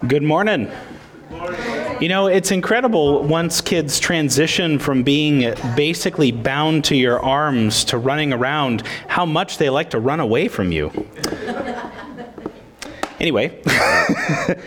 Good morning. You know, it's incredible once kids transition from being basically bound to your arms to running around, how much they like to run away from you. anyway.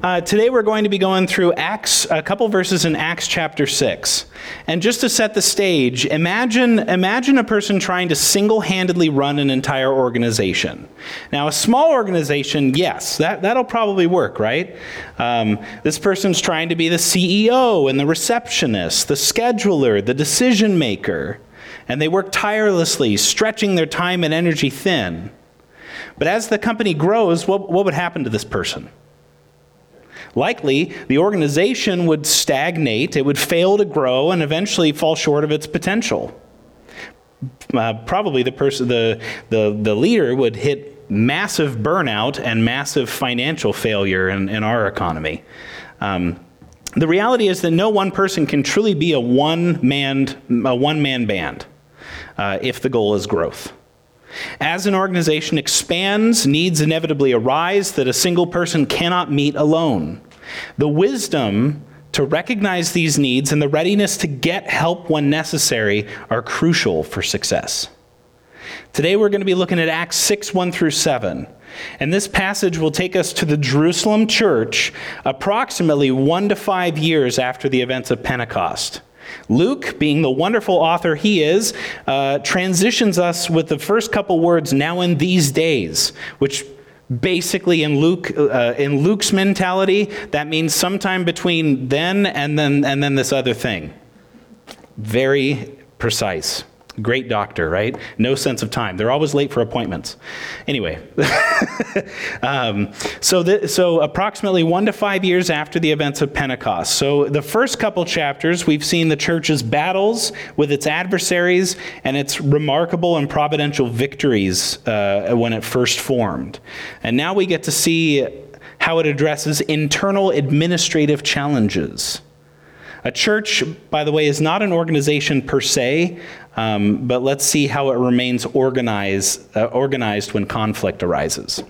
Uh, today we're going to be going through Acts, a couple verses in Acts chapter 6. And just to set the stage, imagine, imagine a person trying to single handedly run an entire organization. Now, a small organization, yes, that, that'll probably work, right? Um, this person's trying to be the CEO and the receptionist, the scheduler, the decision maker. And they work tirelessly, stretching their time and energy thin. But as the company grows, what, what would happen to this person? Likely, the organization would stagnate, it would fail to grow, and eventually fall short of its potential. Uh, probably the person, the, the, the leader would hit massive burnout and massive financial failure in, in our economy. Um, the reality is that no one person can truly be a one man a one man band uh, if the goal is growth. As an organization expands, needs inevitably arise that a single person cannot meet alone. The wisdom to recognize these needs and the readiness to get help when necessary are crucial for success. Today we're going to be looking at Acts 6 1 through 7. And this passage will take us to the Jerusalem church approximately one to five years after the events of Pentecost. Luke, being the wonderful author he is, uh, transitions us with the first couple words, now in these days, which basically in Luke, uh, in Luke's mentality, that means sometime between then and then and then this other thing. Very precise. Great doctor, right? No sense of time. They're always late for appointments. Anyway, um, so, the, so approximately one to five years after the events of Pentecost. So the first couple chapters, we've seen the church's battles with its adversaries and its remarkable and providential victories uh, when it first formed. And now we get to see how it addresses internal administrative challenges. A church, by the way, is not an organization per se, um, but let's see how it remains organized, uh, organized when conflict arises.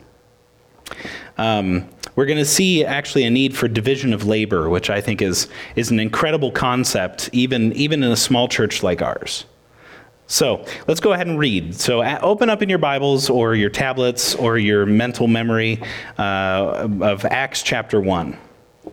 Um, we're going to see actually a need for division of labor, which I think is, is an incredible concept, even, even in a small church like ours. So let's go ahead and read. So open up in your Bibles or your tablets or your mental memory uh, of Acts chapter 1.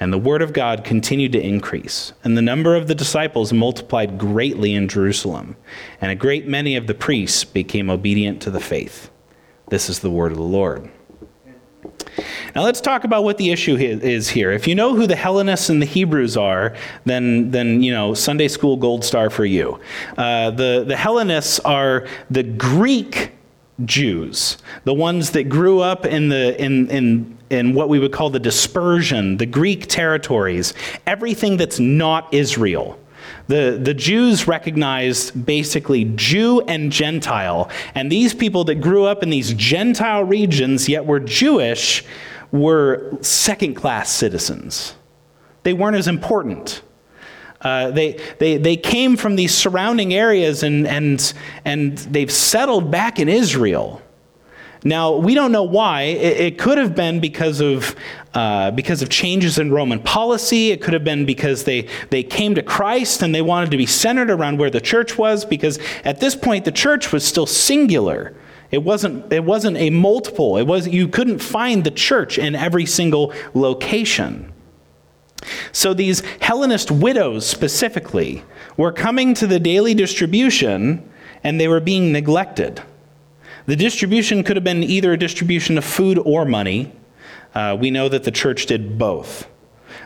And the word of God continued to increase, and the number of the disciples multiplied greatly in Jerusalem, and a great many of the priests became obedient to the faith. This is the word of the Lord. Now let's talk about what the issue is here. If you know who the Hellenists and the Hebrews are, then, then you know, Sunday school gold star for you. Uh, the, the Hellenists are the Greek Jews, the ones that grew up in, the, in, in, in what we would call the dispersion, the Greek territories, everything that's not Israel. The, the Jews recognized basically Jew and Gentile. And these people that grew up in these Gentile regions, yet were Jewish, were second class citizens. They weren't as important. Uh, they, they, they came from these surrounding areas and, and, and they've settled back in Israel. Now, we don't know why. It, it could have been because of, uh, because of changes in Roman policy. It could have been because they, they came to Christ and they wanted to be centered around where the church was, because at this point, the church was still singular. It wasn't, it wasn't a multiple. It was, you couldn't find the church in every single location. So these Hellenist widows specifically were coming to the daily distribution and they were being neglected. The distribution could have been either a distribution of food or money. Uh, we know that the church did both.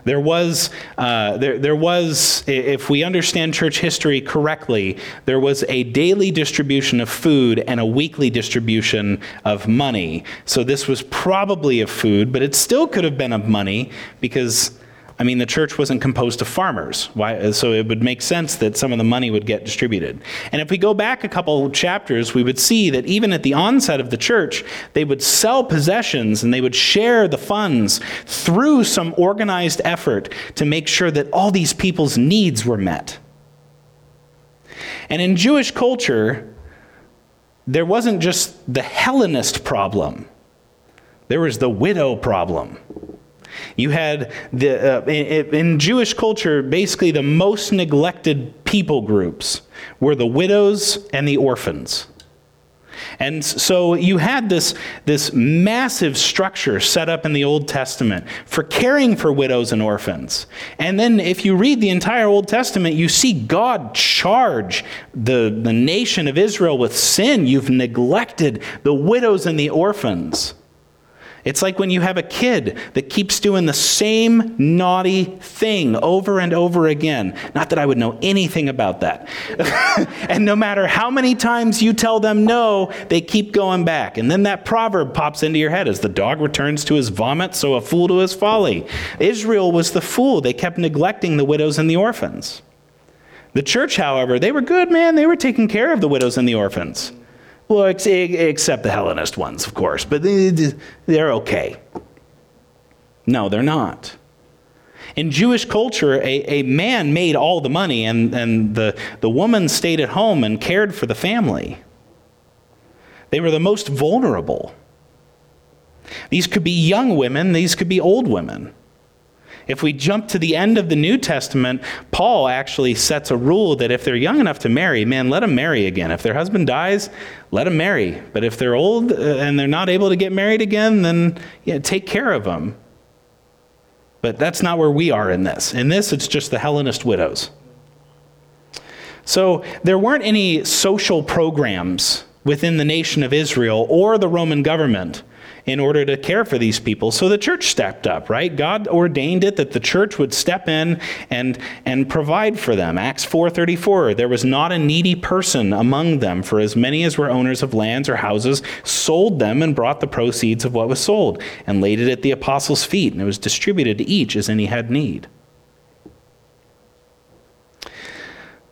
There was, uh, there, there was, if we understand church history correctly, there was a daily distribution of food and a weekly distribution of money. So this was probably of food, but it still could have been of money because I mean, the church wasn't composed of farmers, Why, so it would make sense that some of the money would get distributed. And if we go back a couple chapters, we would see that even at the onset of the church, they would sell possessions and they would share the funds through some organized effort to make sure that all these people's needs were met. And in Jewish culture, there wasn't just the Hellenist problem, there was the widow problem. You had the, uh, in, in Jewish culture, basically the most neglected people groups were the widows and the orphans. And so you had this, this massive structure set up in the Old Testament for caring for widows and orphans. And then if you read the entire Old Testament, you see God charge the, the nation of Israel with sin. You've neglected the widows and the orphans. It's like when you have a kid that keeps doing the same naughty thing over and over again. Not that I would know anything about that. and no matter how many times you tell them no, they keep going back. And then that proverb pops into your head as the dog returns to his vomit, so a fool to his folly. Israel was the fool. They kept neglecting the widows and the orphans. The church, however, they were good, man. They were taking care of the widows and the orphans. Well, except the Hellenist ones, of course, but they're okay. No, they're not. In Jewish culture, a, a man made all the money, and, and the, the woman stayed at home and cared for the family. They were the most vulnerable. These could be young women, these could be old women. If we jump to the end of the New Testament, Paul actually sets a rule that if they're young enough to marry, man, let them marry again. If their husband dies, let them marry. But if they're old uh, and they're not able to get married again, then yeah, take care of them. But that's not where we are in this. In this, it's just the Hellenist widows. So there weren't any social programs within the nation of Israel or the Roman government in order to care for these people. So the church stepped up, right? God ordained it that the church would step in and, and provide for them. Acts 4:34, there was not a needy person among them, for as many as were owners of lands or houses sold them and brought the proceeds of what was sold and laid it at the apostles' feet, and it was distributed to each as any had need.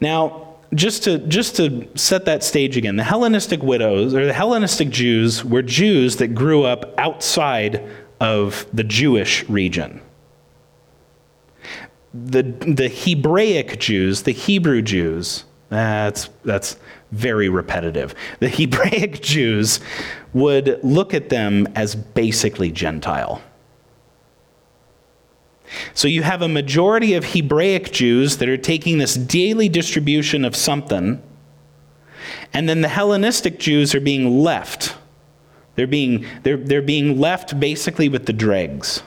Now, just to just to set that stage again, the Hellenistic widows or the Hellenistic Jews were Jews that grew up outside of the Jewish region. The the Hebraic Jews, the Hebrew Jews, that's that's very repetitive. The Hebraic Jews would look at them as basically Gentile. So you have a majority of Hebraic Jews that are taking this daily distribution of something, and then the Hellenistic Jews are being left. They're being, they're, they're being left basically with the dregs.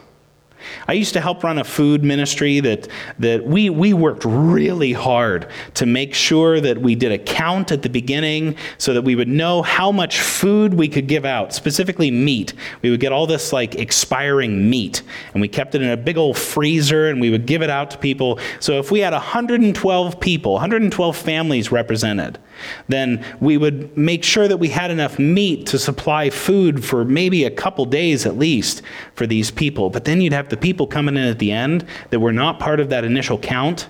I used to help run a food ministry that, that we, we worked really hard to make sure that we did a count at the beginning so that we would know how much food we could give out, specifically meat. We would get all this like expiring meat and we kept it in a big old freezer and we would give it out to people. So if we had 112 people, 112 families represented, then we would make sure that we had enough meat to supply food for maybe a couple days at least for these people. But then you'd have the people coming in at the end that were not part of that initial count,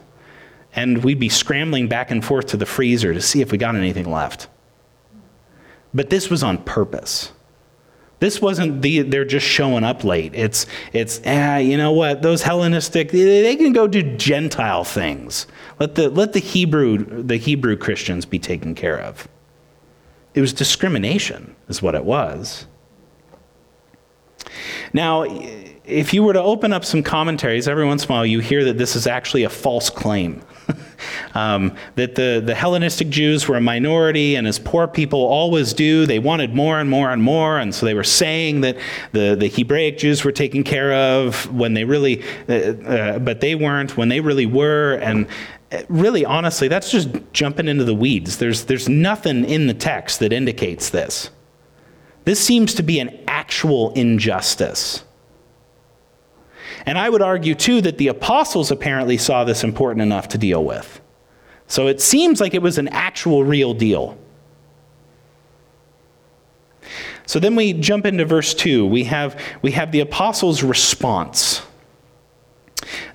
and we'd be scrambling back and forth to the freezer to see if we got anything left. But this was on purpose. This wasn't the, they're just showing up late. It's, it's ah, you know what? Those Hellenistic, they can go do Gentile things. Let the, let the Hebrew, the Hebrew Christians be taken care of. It was discrimination, is what it was. Now, if you were to open up some commentaries, every once in a while you hear that this is actually a false claim. um, that the, the Hellenistic Jews were a minority, and as poor people always do, they wanted more and more and more, and so they were saying that the, the Hebraic Jews were taken care of when they really, uh, uh, but they weren't when they really were, and uh, really, honestly, that's just jumping into the weeds. There's, there's nothing in the text that indicates this. This seems to be an actual injustice. And I would argue, too, that the apostles apparently saw this important enough to deal with. So it seems like it was an actual real deal. So then we jump into verse 2. We have, we have the apostles' response.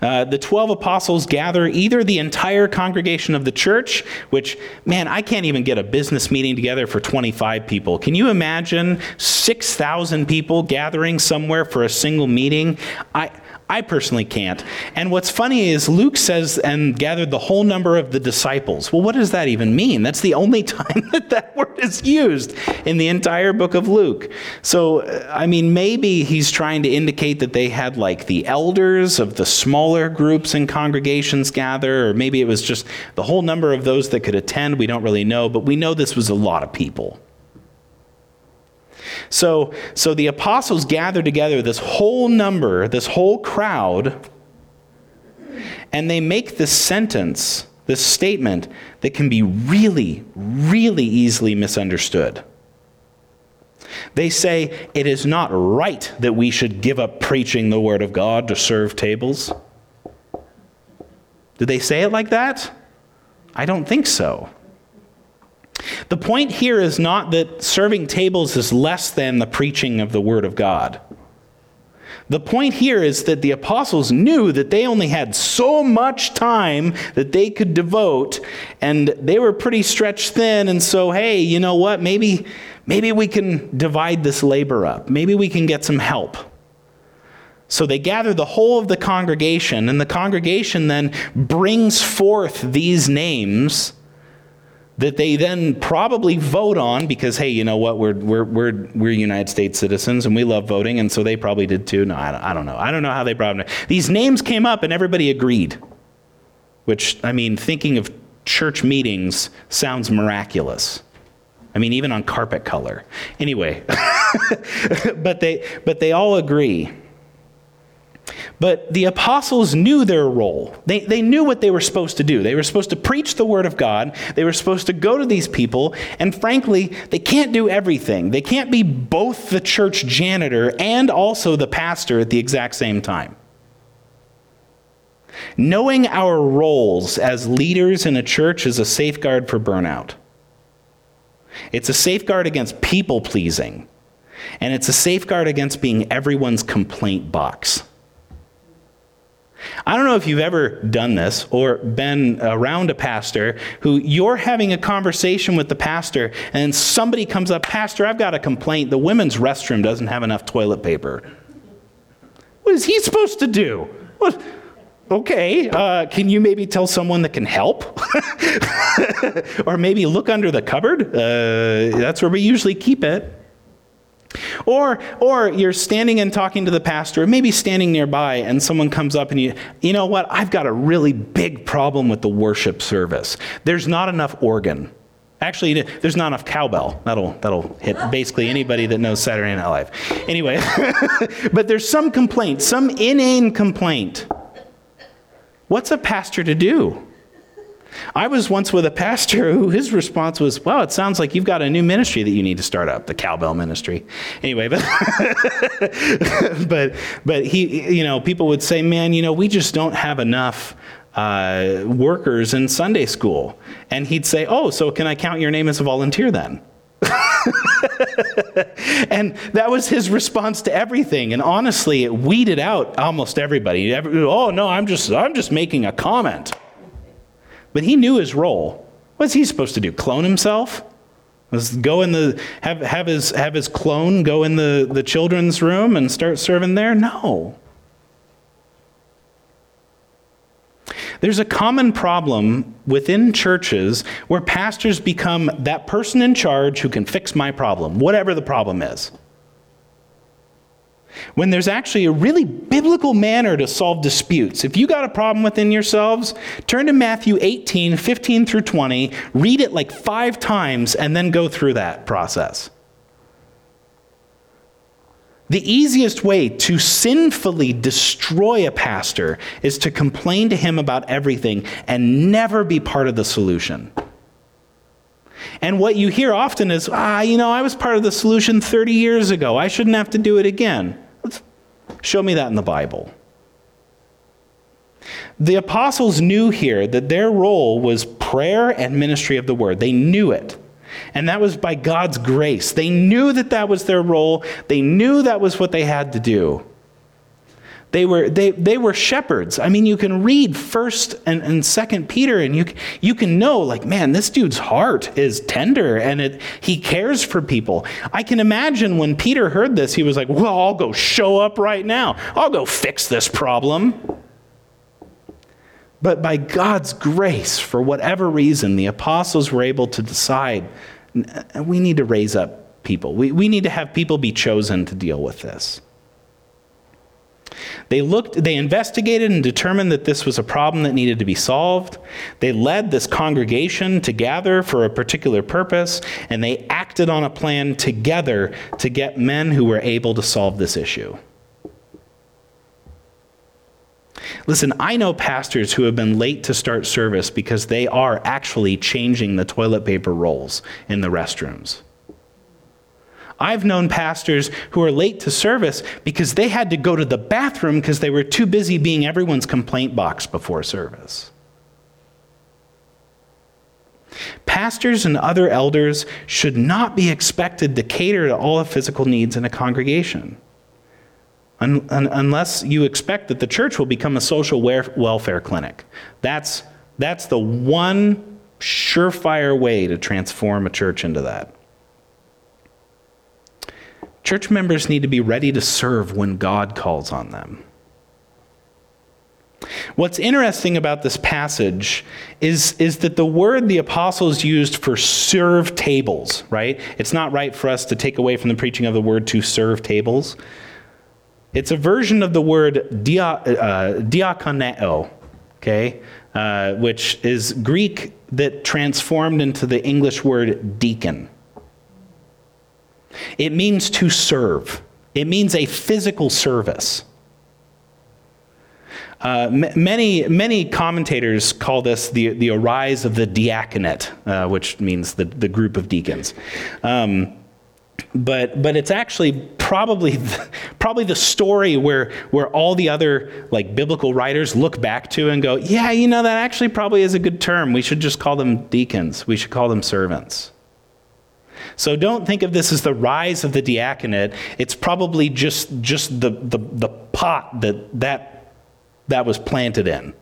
Uh, the 12 apostles gather either the entire congregation of the church, which, man, I can't even get a business meeting together for 25 people. Can you imagine 6,000 people gathering somewhere for a single meeting? I. I personally can't. And what's funny is Luke says, and gathered the whole number of the disciples. Well, what does that even mean? That's the only time that that word is used in the entire book of Luke. So, uh, I mean, maybe he's trying to indicate that they had like the elders of the smaller groups and congregations gather, or maybe it was just the whole number of those that could attend. We don't really know, but we know this was a lot of people. So, so the apostles gather together this whole number, this whole crowd, and they make this sentence, this statement that can be really, really easily misunderstood. They say, It is not right that we should give up preaching the Word of God to serve tables. Did they say it like that? I don't think so. The point here is not that serving tables is less than the preaching of the Word of God. The point here is that the apostles knew that they only had so much time that they could devote, and they were pretty stretched thin. And so, hey, you know what? Maybe, maybe we can divide this labor up. Maybe we can get some help. So they gather the whole of the congregation, and the congregation then brings forth these names that they then probably vote on because hey you know what? We're, we're, we're, we're united states citizens and we love voting. And so they probably did too. No i don't, I don't know. I don't know how they brought them these names came up and everybody agreed which i mean thinking of church meetings sounds miraculous. I mean even on carpet color. Anyway but they but they all agree but the apostles knew their role. They, they knew what they were supposed to do. They were supposed to preach the word of God. They were supposed to go to these people. And frankly, they can't do everything. They can't be both the church janitor and also the pastor at the exact same time. Knowing our roles as leaders in a church is a safeguard for burnout. It's a safeguard against people pleasing, and it's a safeguard against being everyone's complaint box. I don't know if you've ever done this or been around a pastor who you're having a conversation with the pastor and somebody comes up, Pastor, I've got a complaint. The women's restroom doesn't have enough toilet paper. What is he supposed to do? What? Okay, uh, can you maybe tell someone that can help? or maybe look under the cupboard? Uh, that's where we usually keep it. Or, or you're standing and talking to the pastor, maybe standing nearby, and someone comes up and you, you know what? I've got a really big problem with the worship service. There's not enough organ. Actually, there's not enough cowbell. That'll, that'll hit basically anybody that knows Saturday Night Live. Anyway, but there's some complaint, some inane complaint. What's a pastor to do? I was once with a pastor who his response was, Well, it sounds like you've got a new ministry that you need to start up, the cowbell ministry. Anyway, but, but, but he, you know, people would say, Man, you know, we just don't have enough uh, workers in Sunday school. And he'd say, Oh, so can I count your name as a volunteer then? and that was his response to everything. And honestly, it weeded out almost everybody. Every, oh no, I'm just I'm just making a comment. But he knew his role. What's he supposed to do? Clone himself? Was go in the have, have his have his clone go in the, the children's room and start serving there? No. There's a common problem within churches where pastors become that person in charge who can fix my problem, whatever the problem is. When there's actually a really biblical manner to solve disputes. If you got a problem within yourselves, turn to Matthew 18, 15 through 20, read it like five times, and then go through that process. The easiest way to sinfully destroy a pastor is to complain to him about everything and never be part of the solution. And what you hear often is, ah, you know, I was part of the solution 30 years ago. I shouldn't have to do it again. Show me that in the Bible. The apostles knew here that their role was prayer and ministry of the word. They knew it. And that was by God's grace. They knew that that was their role, they knew that was what they had to do. They were, they, they were shepherds. I mean, you can read 1st and, and 2nd Peter, and you, you can know, like, man, this dude's heart is tender and it, he cares for people. I can imagine when Peter heard this, he was like, well, I'll go show up right now. I'll go fix this problem. But by God's grace, for whatever reason, the apostles were able to decide we need to raise up people. We, we need to have people be chosen to deal with this. They looked, they investigated and determined that this was a problem that needed to be solved. They led this congregation to gather for a particular purpose, and they acted on a plan together to get men who were able to solve this issue. Listen, I know pastors who have been late to start service because they are actually changing the toilet paper rolls in the restrooms. I've known pastors who are late to service because they had to go to the bathroom because they were too busy being everyone's complaint box before service. Pastors and other elders should not be expected to cater to all the physical needs in a congregation un- un- unless you expect that the church will become a social welfare clinic. That's, that's the one surefire way to transform a church into that. Church members need to be ready to serve when God calls on them. What's interesting about this passage is, is that the word the apostles used for serve tables, right? It's not right for us to take away from the preaching of the word to serve tables. It's a version of the word dia, uh, diakoneo, okay, uh, which is Greek that transformed into the English word deacon. It means to serve, it means a physical service. Uh, m- many, many commentators call this the, the arise of the diaconate, uh, which means the, the group of deacons. Um, but but it's actually probably probably the story where where all the other like biblical writers look back to and go, yeah, you know that actually probably is a good term. We should just call them deacons. We should call them servants. So don't think of this as the rise of the diaconate. It's probably just just the the, the pot that that that was planted in.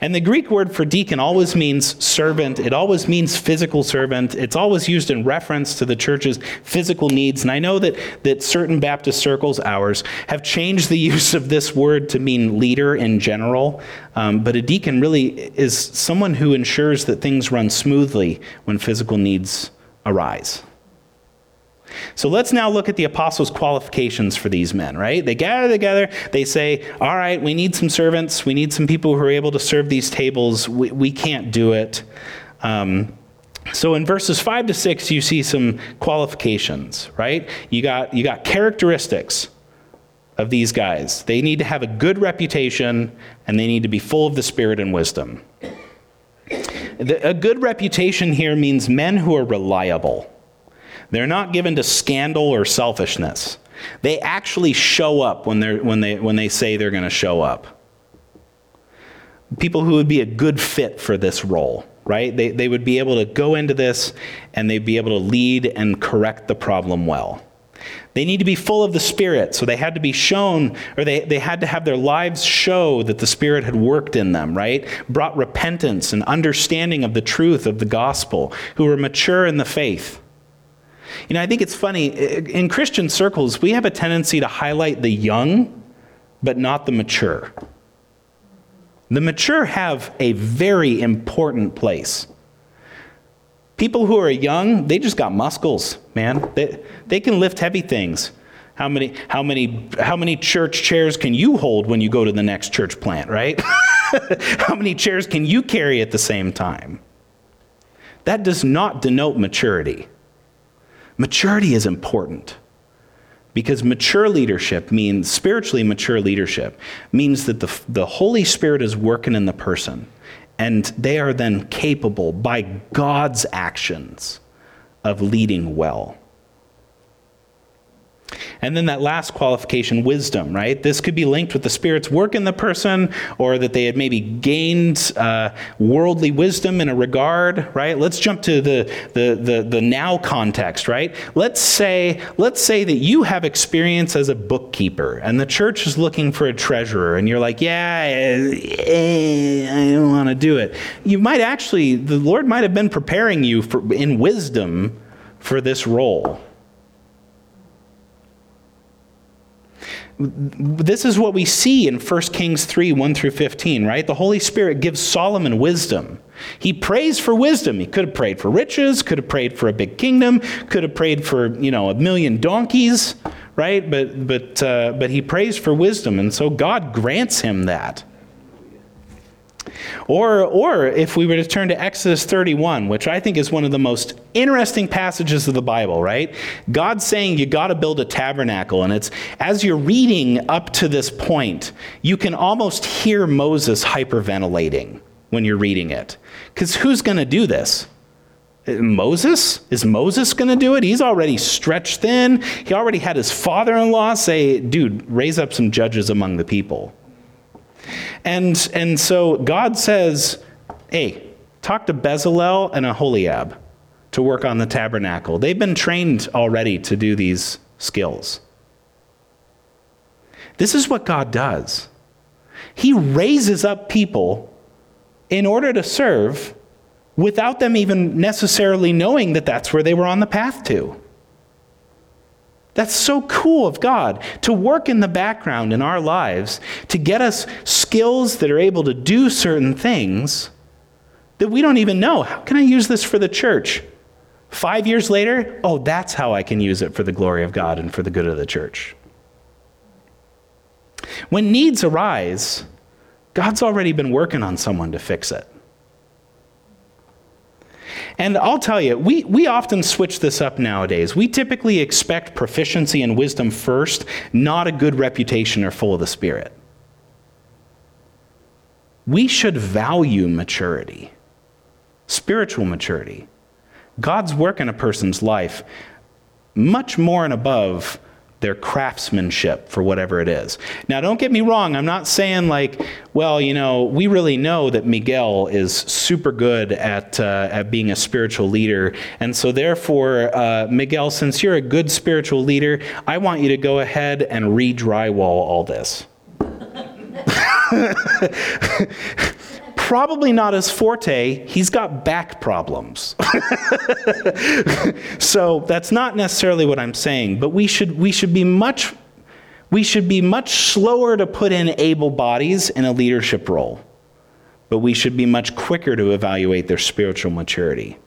And the Greek word for deacon always means servant. It always means physical servant. It's always used in reference to the church's physical needs. And I know that, that certain Baptist circles, ours, have changed the use of this word to mean leader in general. Um, but a deacon really is someone who ensures that things run smoothly when physical needs arise. So let's now look at the apostles' qualifications for these men, right? They gather together, they say, All right, we need some servants, we need some people who are able to serve these tables. We, we can't do it. Um, so in verses 5 to 6, you see some qualifications, right? You got, you got characteristics of these guys. They need to have a good reputation and they need to be full of the Spirit and wisdom. a good reputation here means men who are reliable. They're not given to scandal or selfishness. They actually show up when, they're, when, they, when they say they're going to show up. People who would be a good fit for this role, right? They, they would be able to go into this and they'd be able to lead and correct the problem well. They need to be full of the Spirit, so they had to be shown, or they, they had to have their lives show that the Spirit had worked in them, right? Brought repentance and understanding of the truth of the gospel, who were mature in the faith. You know, I think it's funny. In Christian circles, we have a tendency to highlight the young, but not the mature. The mature have a very important place. People who are young, they just got muscles, man. They, they can lift heavy things. How many, how many, how many church chairs can you hold when you go to the next church plant, right? how many chairs can you carry at the same time? That does not denote maturity. Maturity is important because mature leadership means, spiritually mature leadership, means that the, the Holy Spirit is working in the person and they are then capable by God's actions of leading well. And then that last qualification, wisdom, right? This could be linked with the Spirit's work in the person, or that they had maybe gained uh, worldly wisdom in a regard, right? Let's jump to the, the, the, the now context, right? Let's say, let's say that you have experience as a bookkeeper, and the church is looking for a treasurer, and you're like, yeah, eh, I don't want to do it. You might actually, the Lord might have been preparing you for, in wisdom for this role. This is what we see in 1 Kings 3 1 through 15, right? The Holy Spirit gives Solomon wisdom. He prays for wisdom. He could have prayed for riches, could have prayed for a big kingdom, could have prayed for, you know, a million donkeys, right? But, but, uh, but he prays for wisdom, and so God grants him that. Or, or if we were to turn to Exodus 31, which I think is one of the most interesting passages of the Bible, right? God's saying you got to build a tabernacle. And it's as you're reading up to this point, you can almost hear Moses hyperventilating when you're reading it. Because who's going to do this? Moses? Is Moses going to do it? He's already stretched thin. He already had his father in law say, dude, raise up some judges among the people. And, and so God says, hey, talk to Bezalel and Aholiab to work on the tabernacle. They've been trained already to do these skills. This is what God does. He raises up people in order to serve without them even necessarily knowing that that's where they were on the path to. That's so cool of God to work in the background in our lives to get us skills that are able to do certain things that we don't even know. How can I use this for the church? Five years later, oh, that's how I can use it for the glory of God and for the good of the church. When needs arise, God's already been working on someone to fix it. And I'll tell you, we, we often switch this up nowadays. We typically expect proficiency and wisdom first, not a good reputation or full of the Spirit. We should value maturity, spiritual maturity. God's work in a person's life much more and above their craftsmanship for whatever it is. Now, don't get me wrong, I'm not saying like, well, you know, we really know that Miguel is super good at, uh, at being a spiritual leader. And so, therefore, uh, Miguel, since you're a good spiritual leader, I want you to go ahead and re drywall all this. probably not his forte. He's got back problems. so that's not necessarily what I'm saying, but we should, we should be much we should be much slower to put in able bodies in a leadership role, but we should be much quicker to evaluate their spiritual maturity.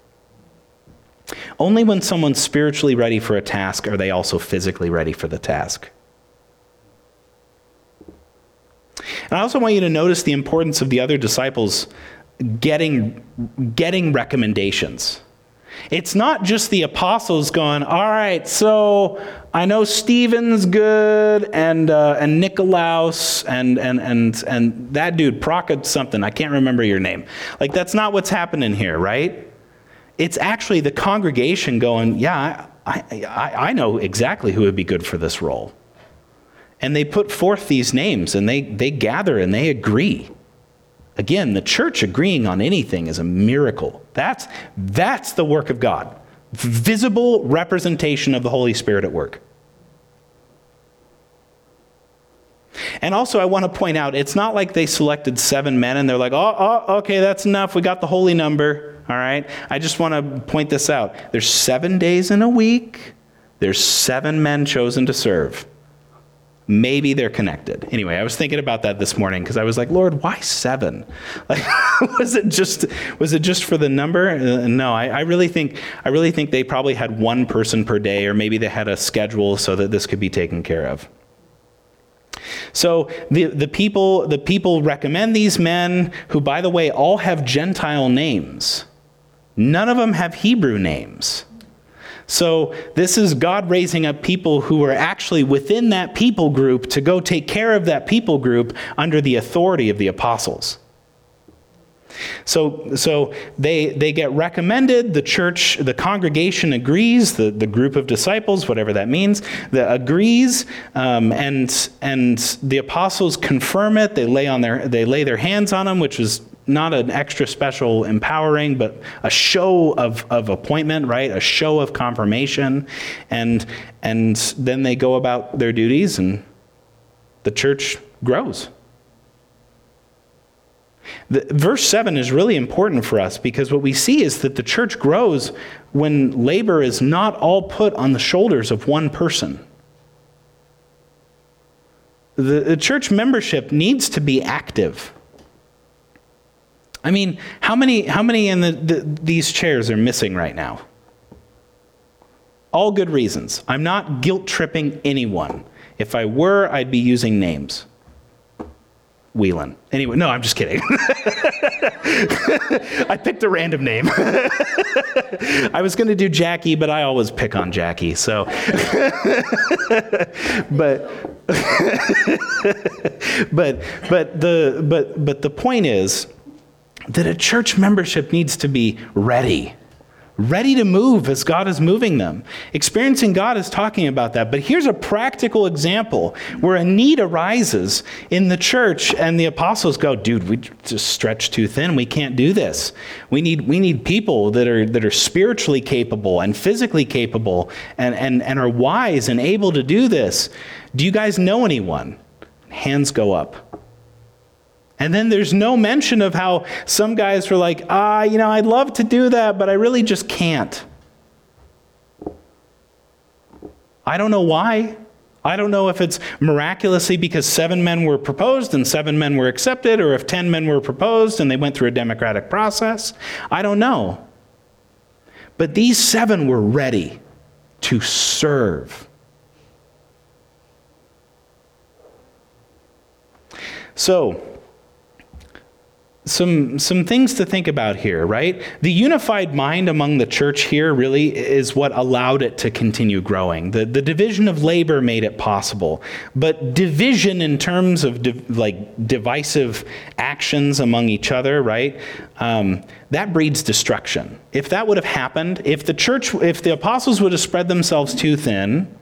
Only when someone's spiritually ready for a task are they also physically ready for the task. And I also want you to notice the importance of the other disciples getting, getting recommendations. It's not just the apostles going, all right, so I know Stephen's good and, uh, and Nicolaus and, and, and, and that dude, Praka something, I can't remember your name. Like, that's not what's happening here, right? It's actually the congregation going, yeah, I, I, I know exactly who would be good for this role. And they put forth these names and they, they gather and they agree. Again, the church agreeing on anything is a miracle. That's, that's the work of God. Visible representation of the Holy Spirit at work. And also, I want to point out, it's not like they selected seven men and they're like, oh, oh, okay, that's enough. We got the holy number. All right. I just want to point this out. There's seven days in a week, there's seven men chosen to serve. Maybe they're connected. Anyway, I was thinking about that this morning because I was like, Lord, why seven? Like, was it just was it just for the number? Uh, no, I, I, really think I really think they probably had one person per day, or maybe they had a schedule so that this could be taken care of. So the, the people the people recommend these men who, by the way, all have Gentile names. None of them have Hebrew names. So, this is God raising up people who are actually within that people group to go take care of that people group under the authority of the apostles. So, so they, they get recommended, the church, the congregation agrees, the, the group of disciples, whatever that means, that agrees, um, and, and the apostles confirm it. They lay, on their, they lay their hands on them, which is not an extra special empowering, but a show of, of appointment, right? A show of confirmation. And, and then they go about their duties, and the church grows. The, verse 7 is really important for us because what we see is that the church grows when labor is not all put on the shoulders of one person. The, the church membership needs to be active. I mean, how many, how many in the, the, these chairs are missing right now? All good reasons. I'm not guilt tripping anyone. If I were, I'd be using names. Whelan. Anyway, no, I'm just kidding. I picked a random name. I was going to do Jackie, but I always pick on Jackie. So, but, but, but the but but the point is that a church membership needs to be ready ready to move as God is moving them. Experiencing God is talking about that. But here's a practical example where a need arises in the church and the apostles go, dude, we just stretch too thin. We can't do this. We need, we need people that are, that are spiritually capable and physically capable and, and, and are wise and able to do this. Do you guys know anyone? Hands go up. And then there's no mention of how some guys were like, ah, you know, I'd love to do that, but I really just can't. I don't know why. I don't know if it's miraculously because seven men were proposed and seven men were accepted, or if ten men were proposed and they went through a democratic process. I don't know. But these seven were ready to serve. So, some some things to think about here, right? The unified mind among the church here really is what allowed it to continue growing. The the division of labor made it possible, but division in terms of like divisive actions among each other, right? Um, that breeds destruction. If that would have happened, if the church, if the apostles would have spread themselves too thin,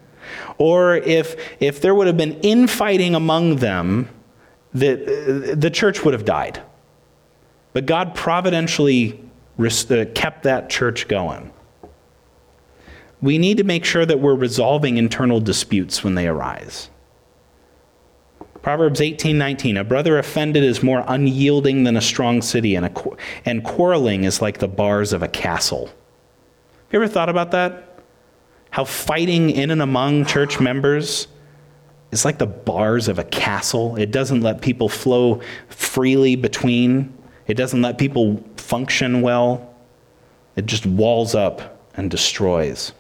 or if if there would have been infighting among them, the the church would have died but God providentially uh, kept that church going. We need to make sure that we're resolving internal disputes when they arise. Proverbs 18:19 A brother offended is more unyielding than a strong city and, a, and quarreling is like the bars of a castle. Have you ever thought about that? How fighting in and among church members is like the bars of a castle. It doesn't let people flow freely between. It doesn't let people function well. It just walls up and destroys.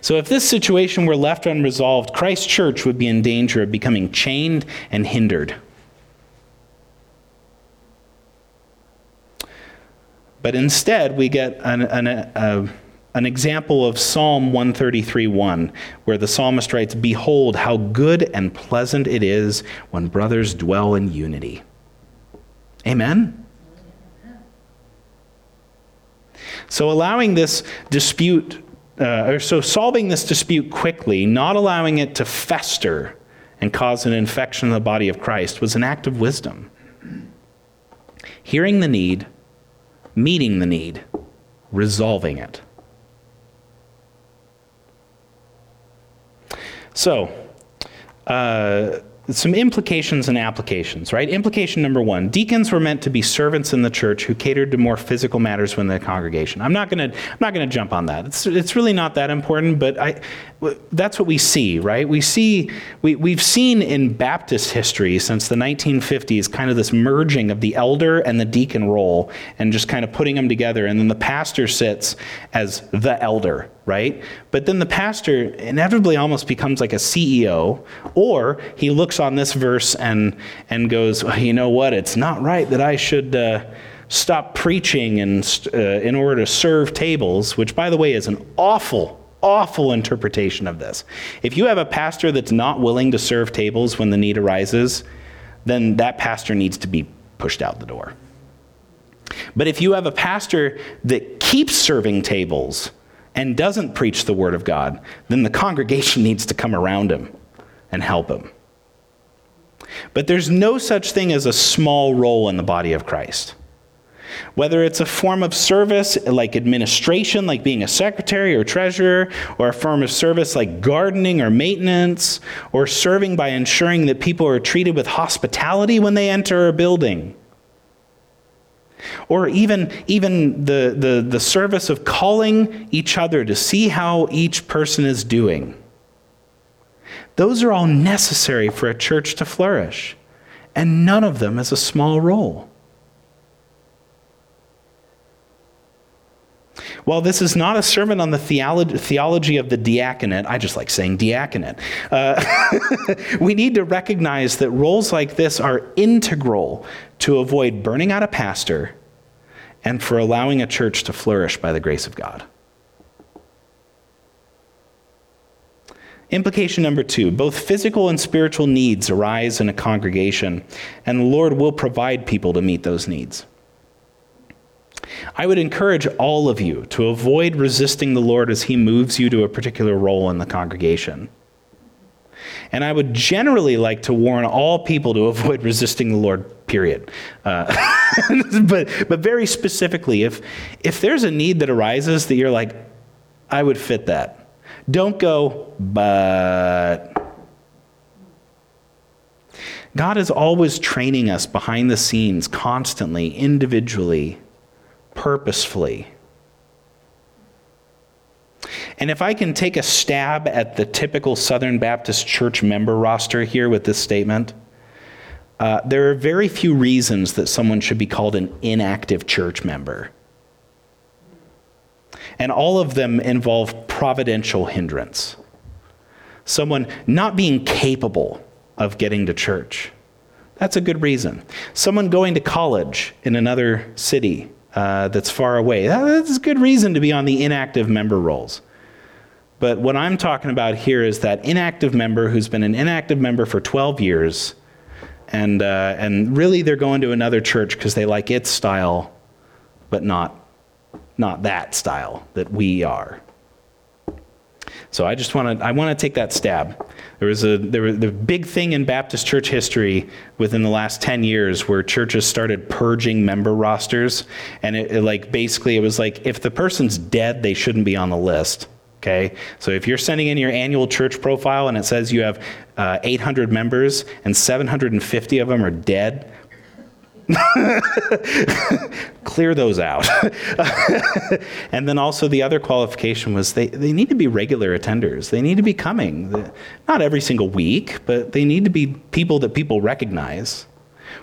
So, if this situation were left unresolved, Christ's church would be in danger of becoming chained and hindered. But instead, we get an, an, a, an example of Psalm 133:1, where the psalmist writes, Behold, how good and pleasant it is when brothers dwell in unity. Amen? So, allowing this dispute, uh, or so solving this dispute quickly, not allowing it to fester and cause an infection in the body of Christ, was an act of wisdom. Hearing the need, meeting the need, resolving it. So, uh, some implications and applications, right? Implication number one deacons were meant to be servants in the church who catered to more physical matters within the congregation. I'm not going to jump on that. It's, it's really not that important, but I, that's what we see, right? We see, we, we've seen in Baptist history since the 1950s kind of this merging of the elder and the deacon role and just kind of putting them together. And then the pastor sits as the elder, right? But then the pastor inevitably almost becomes like a CEO, or he looks on this verse and, and goes, well, you know what, it's not right that I should. Uh, stop preaching and, uh, in order to serve tables, which, by the way, is an awful, awful interpretation of this. If you have a pastor that's not willing to serve tables when the need arises, then that pastor needs to be pushed out the door. But if you have a pastor that keeps serving tables and doesn't preach the word of God, then the congregation needs to come around him and help him. But there's no such thing as a small role in the body of Christ. Whether it's a form of service like administration, like being a secretary or treasurer, or a form of service like gardening or maintenance, or serving by ensuring that people are treated with hospitality when they enter a building or even, even the, the, the service of calling each other to see how each person is doing. Those are all necessary for a church to flourish, and none of them is a small role. While this is not a sermon on the theology, of the diaconate, I just like saying diaconate, uh, we need to recognize that roles like this are integral to avoid burning out a pastor and for allowing a church to flourish by the grace of God. Implication number two both physical and spiritual needs arise in a congregation, and the Lord will provide people to meet those needs. I would encourage all of you to avoid resisting the Lord as He moves you to a particular role in the congregation. And I would generally like to warn all people to avoid resisting the Lord, period. Uh, but, but very specifically, if, if there's a need that arises that you're like, I would fit that, don't go, but. God is always training us behind the scenes, constantly, individually, purposefully. And if I can take a stab at the typical Southern Baptist Church member roster here with this statement, uh, there are very few reasons that someone should be called an inactive church member. And all of them involve providential hindrance. Someone not being capable of getting to church. That's a good reason. Someone going to college in another city uh, that's far away. That's a good reason to be on the inactive member rolls. But what I'm talking about here is that inactive member who's been an inactive member for 12 years, and, uh, and really they're going to another church because they like its style, but not, not that style that we are. So I just want to I want to take that stab. There was a there was the big thing in Baptist church history within the last 10 years where churches started purging member rosters and it, it like basically it was like if the person's dead they shouldn't be on the list. Okay? So if you're sending in your annual church profile and it says you have uh, 800 members and 750 of them are dead, Clear those out. and then also the other qualification was they, they need to be regular attenders. They need to be coming. Not every single week, but they need to be people that people recognize.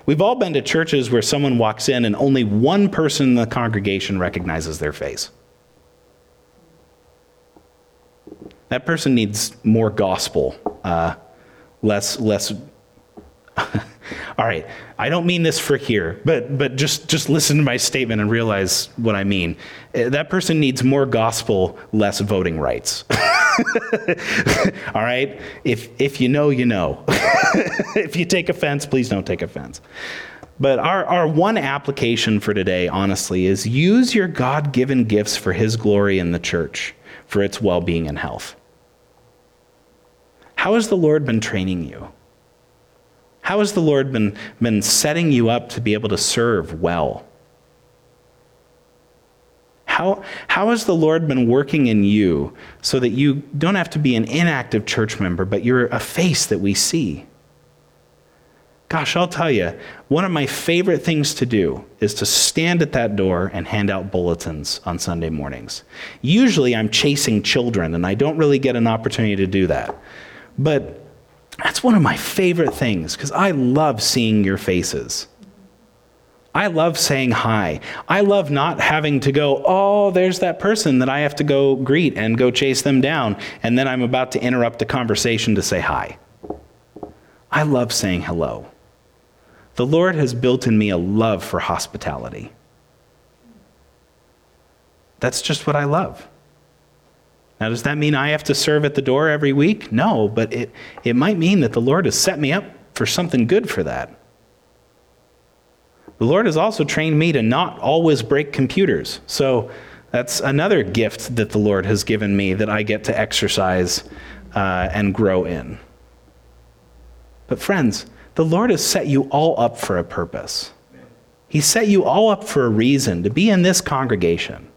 We've all been to churches where someone walks in and only one person in the congregation recognizes their face. That person needs more gospel, uh, less less All right, I don't mean this for here, but but just just listen to my statement and realize what I mean. Uh, that person needs more gospel, less voting rights. All right? If if you know, you know. if you take offense, please don't take offense. But our, our one application for today, honestly, is use your God given gifts for His glory in the church, for its well being and health. How has the Lord been training you? How has the Lord been, been setting you up to be able to serve well? How, how has the Lord been working in you so that you don't have to be an inactive church member, but you're a face that we see? Gosh, I'll tell you, one of my favorite things to do is to stand at that door and hand out bulletins on Sunday mornings. Usually I'm chasing children, and I don't really get an opportunity to do that. But that's one of my favorite things because I love seeing your faces. I love saying hi. I love not having to go, oh, there's that person that I have to go greet and go chase them down, and then I'm about to interrupt the conversation to say hi. I love saying hello. The Lord has built in me a love for hospitality. That's just what I love. Now, does that mean I have to serve at the door every week? No, but it, it might mean that the Lord has set me up for something good for that. The Lord has also trained me to not always break computers. So that's another gift that the Lord has given me that I get to exercise uh, and grow in. But, friends, the Lord has set you all up for a purpose. He set you all up for a reason to be in this congregation.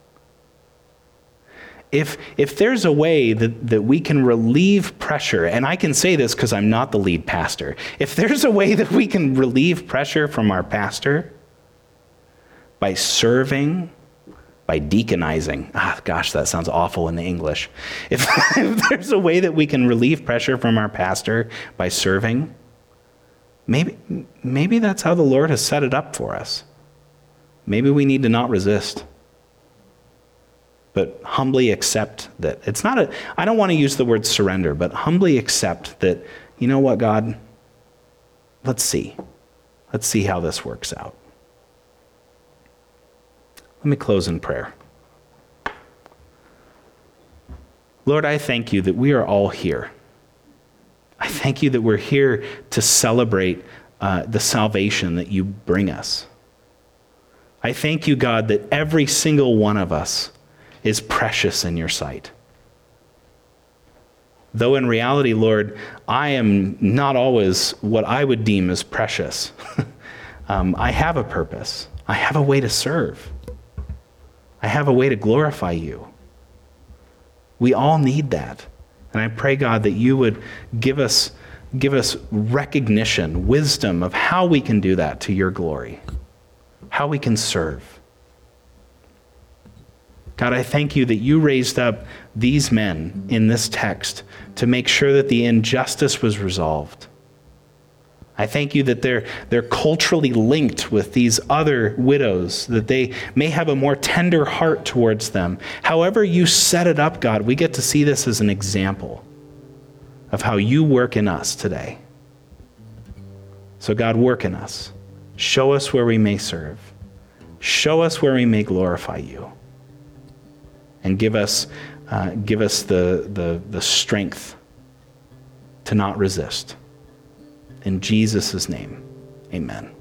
If, if there's a way that, that we can relieve pressure, and I can say this because I'm not the lead pastor, if there's a way that we can relieve pressure from our pastor by serving, by deaconizing, ah, gosh, that sounds awful in the English. If, if there's a way that we can relieve pressure from our pastor by serving, maybe, maybe that's how the Lord has set it up for us. Maybe we need to not resist but humbly accept that it's not a, I don't want to use the word surrender, but humbly accept that, you know what, God, let's see. Let's see how this works out. Let me close in prayer. Lord, I thank you that we are all here. I thank you that we're here to celebrate uh, the salvation that you bring us. I thank you, God, that every single one of us is precious in your sight. Though in reality, Lord, I am not always what I would deem as precious. um, I have a purpose, I have a way to serve, I have a way to glorify you. We all need that. And I pray, God, that you would give us, give us recognition, wisdom of how we can do that to your glory, how we can serve. God, I thank you that you raised up these men in this text to make sure that the injustice was resolved. I thank you that they're, they're culturally linked with these other widows, that they may have a more tender heart towards them. However, you set it up, God, we get to see this as an example of how you work in us today. So, God, work in us. Show us where we may serve, show us where we may glorify you and give us, uh, give us the, the, the strength to not resist. In Jesus' name, amen.